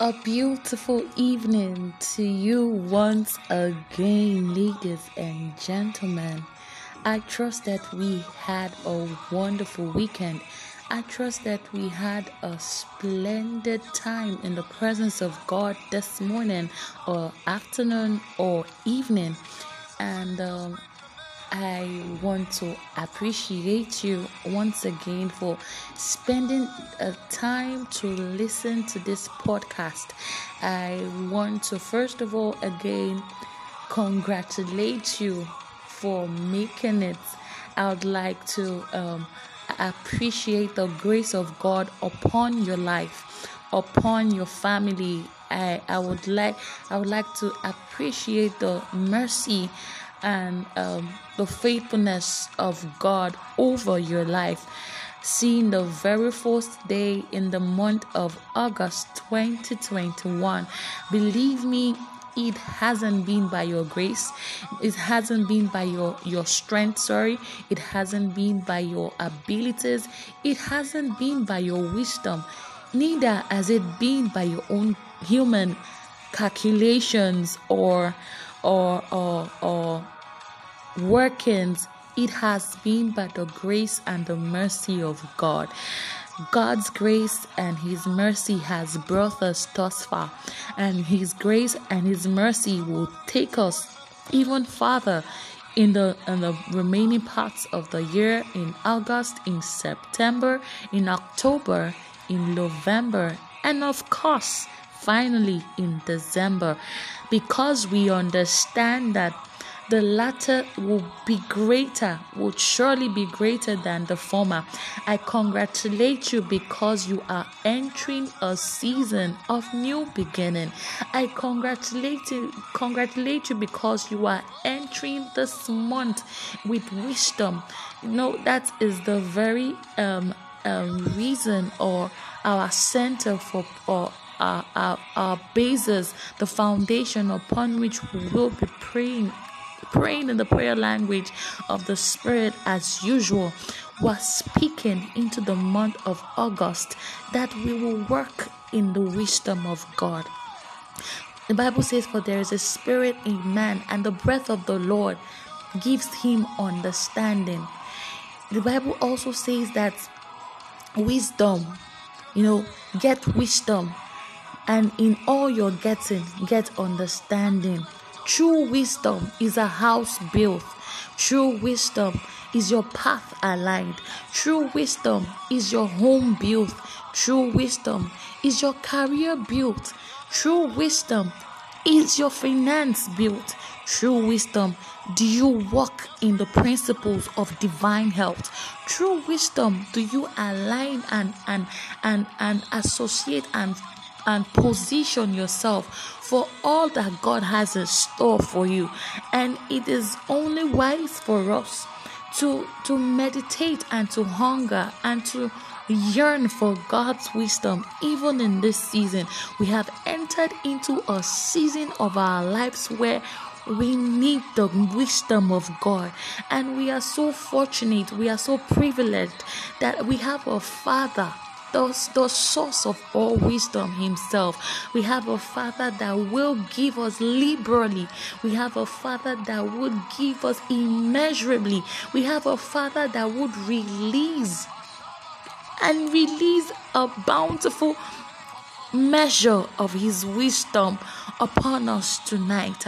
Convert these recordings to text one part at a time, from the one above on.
A beautiful evening to you once again, ladies and gentlemen. I trust that we had a wonderful weekend. I trust that we had a splendid time in the presence of God this morning, or afternoon, or evening. And um, I want to appreciate you once again for spending a time to listen to this podcast. I want to first of all again congratulate you for making it. I would like to um, appreciate the grace of God upon your life, upon your family. I, I would like I would like to appreciate the mercy and um, the faithfulness of God over your life. Seeing the very first day in the month of August 2021. Believe me, it hasn't been by your grace it hasn't been by your your strength sorry it hasn't been by your abilities it hasn't been by your wisdom neither has it been by your own human calculations or or or or workings, it has been by the grace and the mercy of God. God's grace and His mercy has brought us thus far, and His grace and His mercy will take us even farther in the in the remaining parts of the year in August, in September, in October, in November, and of course, finally in December, because we understand that the latter will be greater, will surely be greater than the former. I congratulate you because you are entering a season of new beginning. I congratulate you, congratulate you because you are entering this month with wisdom. You know, that is the very um, um reason or our center for or our, our, our basis, the foundation upon which we will be praying praying in the prayer language of the Spirit as usual, we're speaking into the month of August that we will work in the wisdom of God. The Bible says, For there is a spirit in man, and the breath of the Lord gives him understanding. The Bible also says that wisdom, you know, get wisdom, and in all you're getting, get understanding. True wisdom is a house built. True wisdom is your path aligned. True wisdom is your home built. True wisdom is your career built. True wisdom is your finance built. True wisdom do you walk in the principles of divine health? True wisdom do you align and and and, and associate and and position yourself for all that God has in store for you. And it is only wise for us to to meditate and to hunger and to yearn for God's wisdom even in this season. We have entered into a season of our lives where we need the wisdom of God, and we are so fortunate, we are so privileged that we have a Father the, source of all wisdom himself. We have a Father that will give us liberally. We have a Father that would give us immeasurably. We have a Father that would release and release a bountiful measure of his wisdom upon us tonight.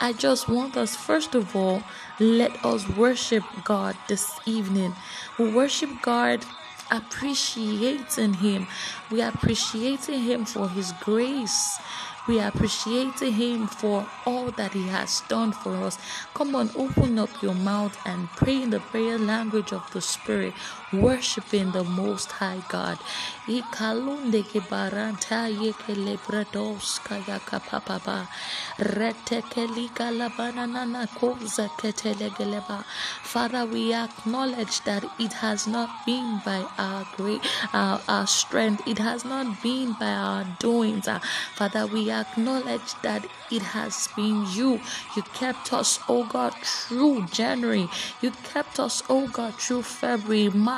I just want us, first of all, let us worship God this evening. We worship God appreciating Him. We are appreciating Him for His grace. We are appreciating Him for all that He has done for us. Come on, open up your mouth and pray in the prayer language of the Spirit, worshiping the Most High God. Ketelegeleba. Father, we acknowledge that it has not been by our great our, our strength, it has not been by our doings. Ah, Father, we acknowledge that it has been you. You kept us, oh God, through January. You kept us, oh God, through February, March,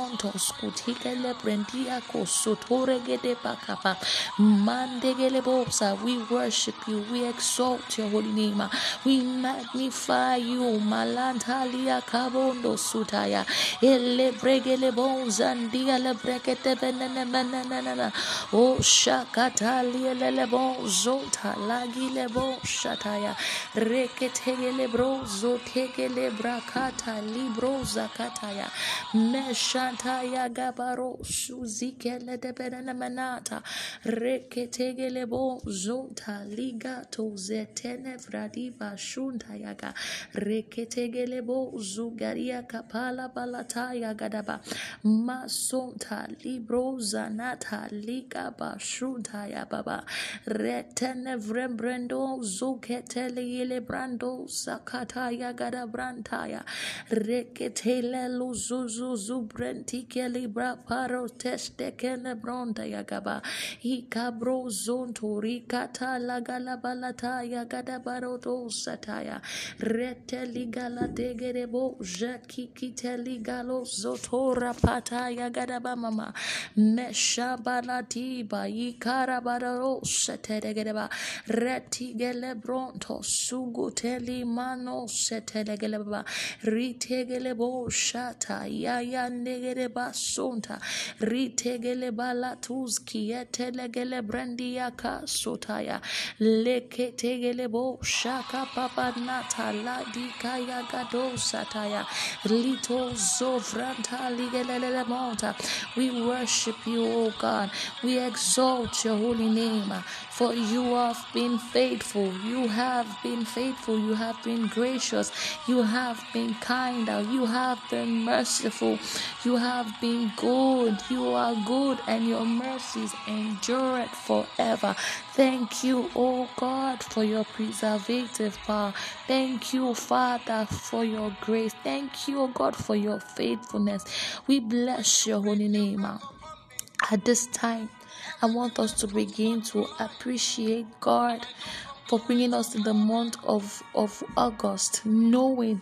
kutike le brendia ko sutore gede. Mandegele bosa. We worship you. We exalt your holy name. We magnify you. Malantalia kabondo sutaya. Ele bregele boza ndia le brekete benene menene. O shakatalia lele bozo talagile bo shataya. Reketele brozo tekele brakata libro zakataya. Meshataya gabaro suzikele de benene manata. Reketele bozo liga to zetene vradiva shunta yaga. Reketegelebo zugaria kapala balata yagadaba masonta libro zanata liga bashunta yababa. Retene vrembrendo zuketele yele brando sakata yagada brantaya reketele luzuzu zubrentikele bra paro testekene bronta yagaba ikabro zontori kata lagala balata yagada baroto sataya rete ligala degerebo jaki kite ligalo zotora pata yagada bamama mesha balati ba yikara bararo seteregereba reti gele bronto sugu teli mano seteregereba ritegelebo shata yaya kietelegele brandiaka sotaya leketegelebo shaka papa nata sataya lito zovranta ligelele monta we worship you o god. We exalt your holy name. For you have been faithful. You have been faithful. You have been gracious. You have been kind you have been merciful. You have been good you are good and your mercies endure forever Thank you, oh God, for your preservative power. Thank you, Father, for your grace. Thank you, God, for your faithfulness. We bless your holy name. At this time, I want us to begin to appreciate God for bringing us to the month of, of August, knowing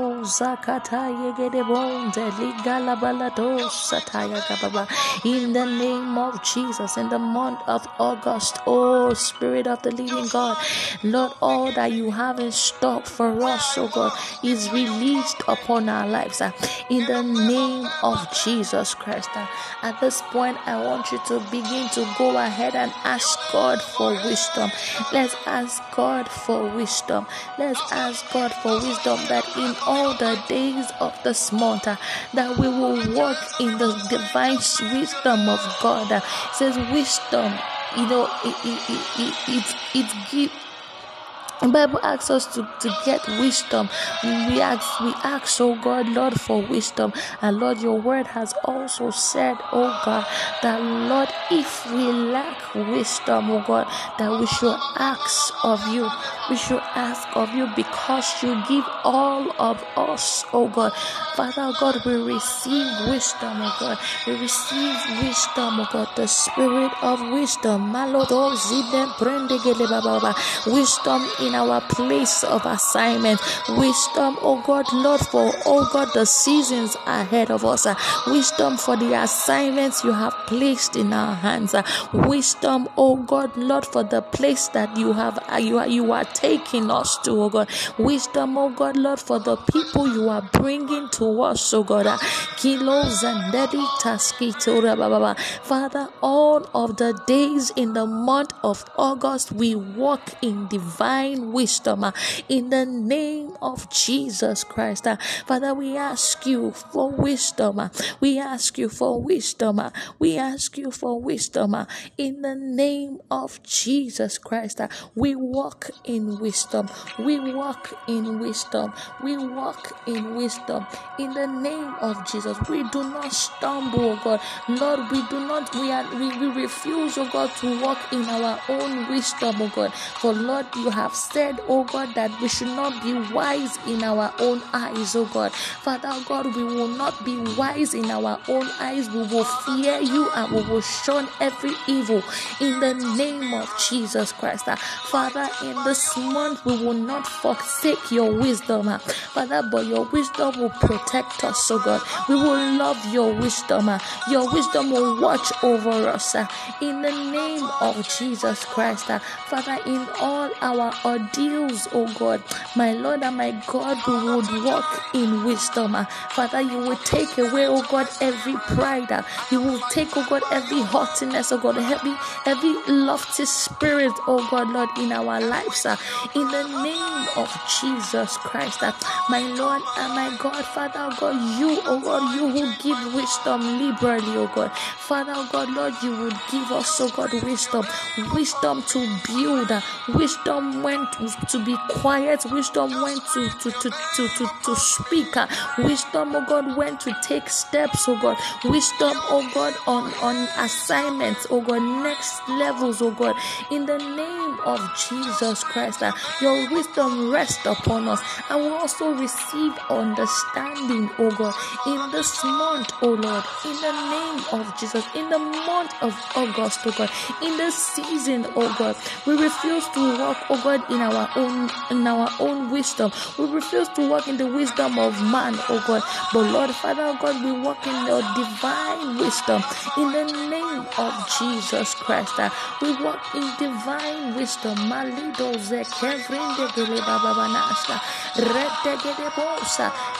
sataya. In the name of Jesus, in the month of August, oh Spirit of the Living God, Lord, all that you have in stock for us, oh God, is released upon our lives. Uh, in the name of Jesus Christ. Uh, at this point, I want you to begin to go ahead and ask God for wisdom. Let's ask God for wisdom. Let's ask God for wisdom that in all the days of this month uh, that we will walk in the divine wisdom of God. Uh, it says wisdom, you know, it it it it, it, it give the Bible asks us to, to get wisdom. We ask, we ask, oh God, Lord, for wisdom. And Lord, your word has also said, oh God, that Lord, if we lack wisdom, oh God, that we should ask of you. We should ask of you because you give all of us, oh God. Father God, we receive wisdom, oh God. We receive wisdom, oh God, the spirit of wisdom. Wisdom in in our place of assignment. Wisdom, oh God, Lord, for oh God, the seasons ahead of us. Wisdom for the assignments you have placed in our hands. Wisdom, oh God, Lord, for the place that you have you are you are taking us to, oh God. Wisdom, oh God, Lord, for the people you are bringing to us, oh God. Kilos and daddy Father, all of the days in the month of August, we walk in divine wisdom uh, in the name of Jesus Christ. Uh, Father, we ask you for wisdom. Uh, we ask you for wisdom. We ask you for wisdom in the name of Jesus Christ. We walk in wisdom. We walk in wisdom. We walk in wisdom in the name of Jesus. We do not stumble, God. Lord, we do not, we are, we, we refuse, oh God, to walk in our own wisdom, oh God. For Lord, you have said, oh God, that we should not be wise in our own eyes, oh God. Father God, we will not be wise in our own eyes. We will fear you and we will shun every evil in the name of Jesus Christ. Ah, Father, in this month, we will not forsake your wisdom, ah, Father, but your wisdom will protect us, oh God. We will love your wisdom. Ah, your wisdom will watch over us in the name of Jesus Christ. Father, in all our ordeals, oh God, my Lord and my God, we would walk in wisdom. Father, you will take away, oh God, every pride. You will take, oh God, every haughtiness, oh God, every every lofty spirit, oh God, Lord, in our lives. In the name of Jesus Christ, my Lord and my God, Father, oh God, you, oh God, you who give wisdom liberally, oh God. Father, oh God, Lord, you would give us, oh God, wisdom, wisdom to build, wisdom when to be quiet, wisdom went to to to to to, to speak, wisdom, oh God, went to take steps, oh God, wisdom, oh God, on on assignments, oh God, next levels, oh God, in the name of Jesus Christ, uh, your wisdom rest upon us, and we also receive understanding, oh God, in this month, oh Lord, in the name of Jesus, in the month of August, oh God, in the season, oh God. We refuse to walk, oh God, in our own in our own wisdom. We refuse to walk in the wisdom of man, oh God. But Lord Father, oh God, we walk in your divine wisdom in the name of Jesus Christ. Uh, we walk in divine wisdom.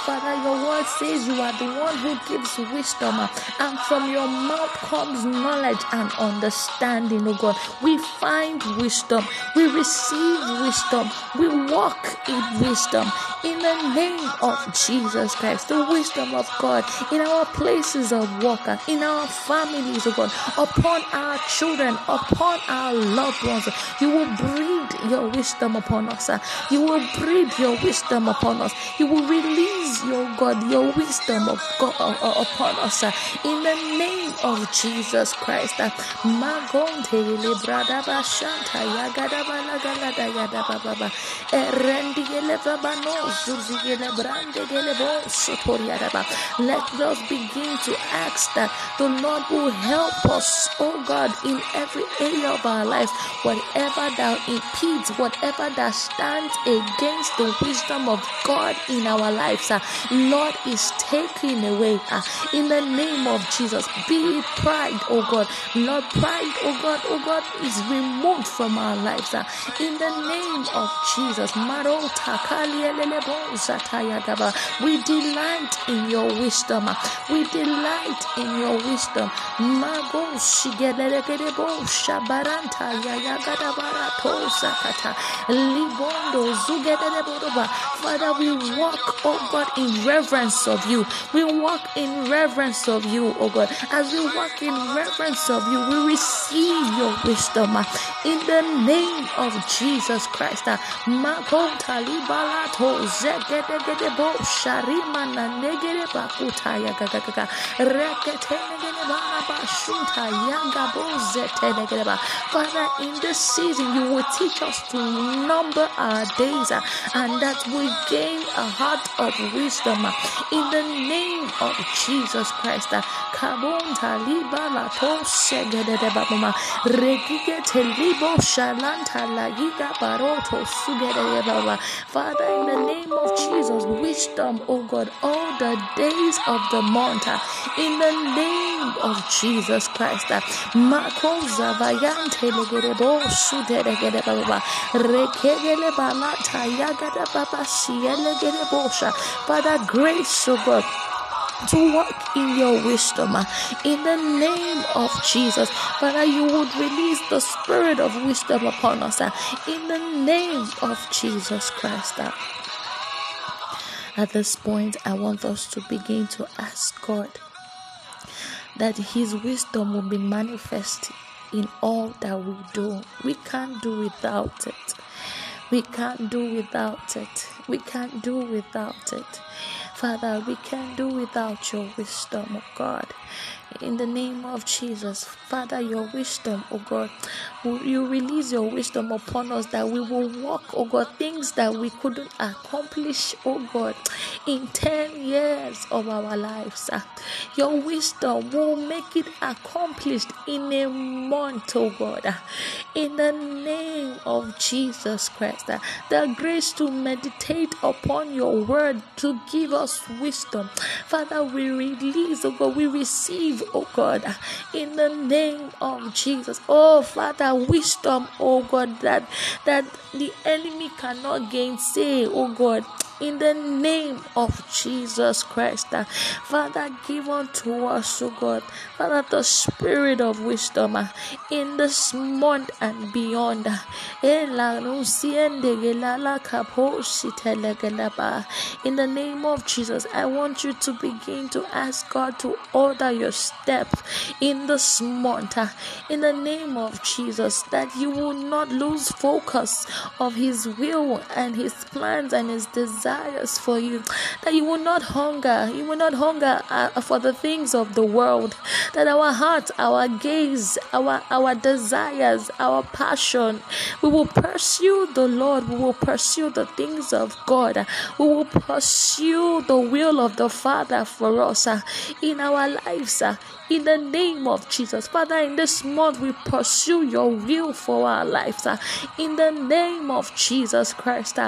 Father, your word says you are the one who gives wisdom, uh, and from your mouth comes knowledge and understanding, oh God. We find wisdom, we receive wisdom, we walk in wisdom in the name of Jesus Christ. The wisdom of God in our places of work, uh, in our families, oh God, upon our children, upon our loved ones. You will breathe your wisdom upon us. Uh, you will breathe your wisdom upon us. You will release your God, your wisdom of God uh, upon us. In the name of Jesus Christ. Let us begin to ask that the Lord will help us oh God in every area of our lives. Whatever that impedes whatever that stands against the wisdom of God in our lives uh, Lord is taken away uh, in the name of Jesus be pride oh God. Lord pride oh God oh God is removed from our lives uh, in the name of Jesus. We delight in your wisdom. We delight in your wisdom. Father we walk oh God in reverence of you. We walk in reverence of you oh God. As we walk in reverence of you we receive your wisdom. In the name of Jesus Christ Mago talibalato zegedegedebo sharima na negere bakuta yagagaga reketene Father, in this season, you will teach us to number our days uh, and that we gain a heart of wisdom uh, in the name of Jesus Christ. Kabon taliba la to segede de babama regige telibo shalanta lagiga baba. Father, in the name of Jesus, wisdom, oh God, all the days of the month, in the name of Jesus Christ. Father, grace, oh God to walk in your wisdom uh, in the name of Jesus. Father, you would release the spirit of wisdom upon us uh, in the name of Jesus Christ. Uh. At this point, I want us to begin to ask God that His wisdom will be manifest in all that we do. We can't do without it. We can't do without it. We can't do without it. Father, we can't do without your wisdom, oh God. In the name of Jesus, Father, your wisdom, oh God, will you release your wisdom upon us that we will walk, oh God, things that we couldn't accomplish, oh God, in 10 years of our lives. Ah, your wisdom will make it accomplished in a month, oh God. Ah, in the name of Jesus Christ, the grace to meditate upon your word to give us us wisdom. Father, we release, oh God, we receive, oh God, in the name of Jesus. Oh Father, wisdom, oh God, that that the enemy cannot gainsay, oh God in the name of Jesus Christ. Uh, Father, give unto us, oh God, Father, the spirit of wisdom uh, in this month and beyond. Uh, in the name of Jesus, I want you to begin to ask God to order your steps in this month. In the name of Jesus, that you will not lose focus of His will and His plans and His desires desires for you. That you will not hunger, you will not hunger uh, for the things of the world. That our heart, our gaze, our our desires, our passion, we will pursue the Lord. We will pursue the things of God. We will pursue the will of the Father for us uh, in our lives. Uh, in the name of Jesus. Father, in this month we pursue your will for our lives. In the name of Jesus Christ.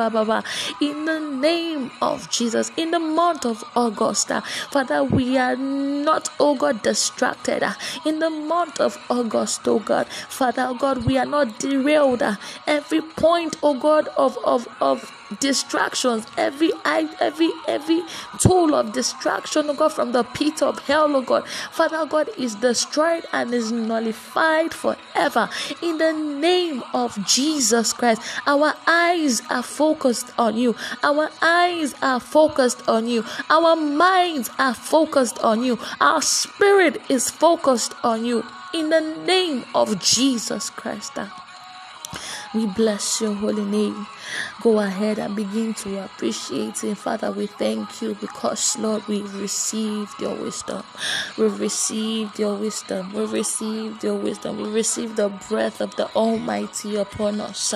Baba. In the name of Jesus, in the month of August, Father, we are not, oh God, distracted. In the month of August, oh God, Father, oh God, we are not derailed. Every point, oh God, of of of distractions, every eye, every every tool of distraction, oh God, from the pit of hell, oh God, Father God is destroyed and is nullified forever. In the name of Jesus Christ, our eyes are focused on you. Our eyes are focused on you. Our minds are focused on you. Our spirit is focused on you. In the name of Jesus Christ. We bless your holy name. Go ahead and begin to appreciate. Father, we thank you because, Lord, we've received your wisdom. We've received your wisdom. We've received your wisdom. We've received the breath of the Almighty upon us.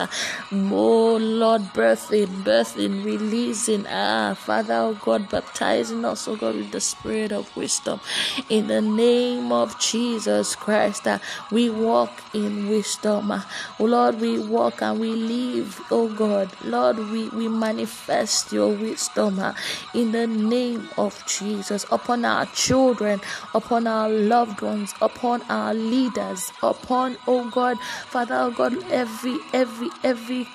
Oh, Lord, birthing, birthing, releasing. Ah, Father, oh God, baptizing us, oh God, with the spirit of wisdom. In the name of Jesus Christ, uh, we walk in wisdom. Oh, Lord, we walk and we live, oh God Lord. We, we manifest your wisdom uh, in the name of Jesus upon our children, upon our loved ones, upon our leaders, upon, oh God, Father, oh God, every, every, every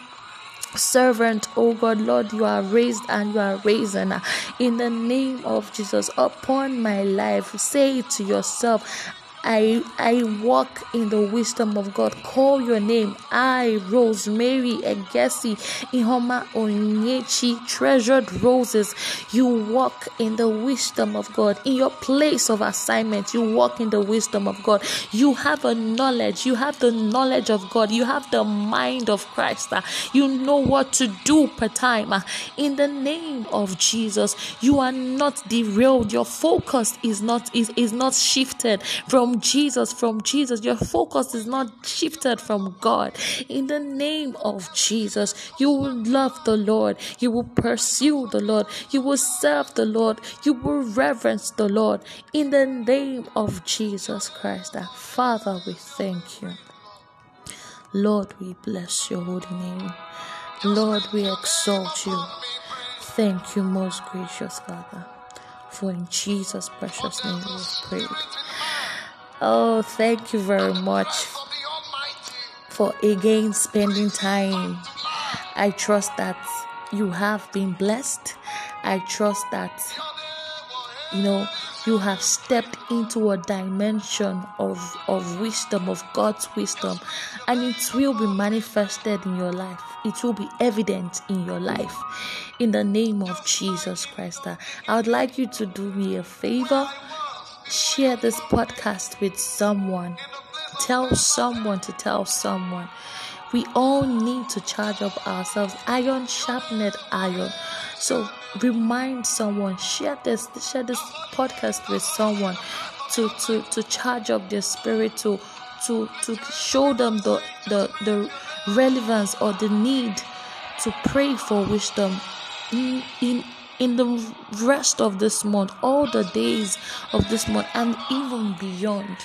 servant, oh God, Lord, you are raised and you are raising uh, in the name of Jesus upon my life. Say it to yourself, I I walk in the wisdom of God. Call your name. I, Rosemary Egesi, Ihoma Onyechi, treasured roses. You walk in the wisdom of God. In your place of assignment, you walk in the wisdom of God. You have a knowledge. You have the knowledge of God. You have the mind of Christ. You know what to do per time. In the name of Jesus, you are not derailed. Your focus is not is, is not shifted from from Jesus, from Jesus. Your focus is not shifted from God. In the name of Jesus, you will love the Lord. You will pursue the Lord. You will serve the Lord. You will reverence the Lord. In the name of Jesus Christ, our Father, we thank you. Lord, we bless your holy name. Lord, we exalt you. Thank you, most gracious Father. For in Jesus' precious name we pray. Oh, thank you very much for again spending time. I trust that you have been blessed. I trust that you know you have stepped into a dimension of, of wisdom, of God's wisdom, and it will be manifested in your life. It will be evident in your life. In the name of Jesus Christ, I would like you to do me a favor. Share this podcast with someone. Tell someone to tell someone. We all need to charge up ourselves. Iron sharpened iron. So remind someone, share this, share this podcast with someone to to to charge up their spirit to to to show them the the the relevance or the need to pray for wisdom in in in the rest of this month, all the days of this month, and even beyond.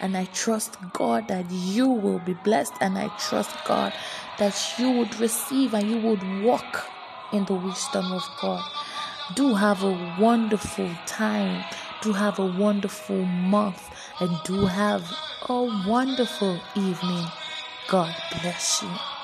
And I trust God that you will be blessed, and I trust God that you would receive and you would walk in the wisdom of God. Do have a wonderful time, do have a wonderful month, and do have a wonderful evening. God bless you.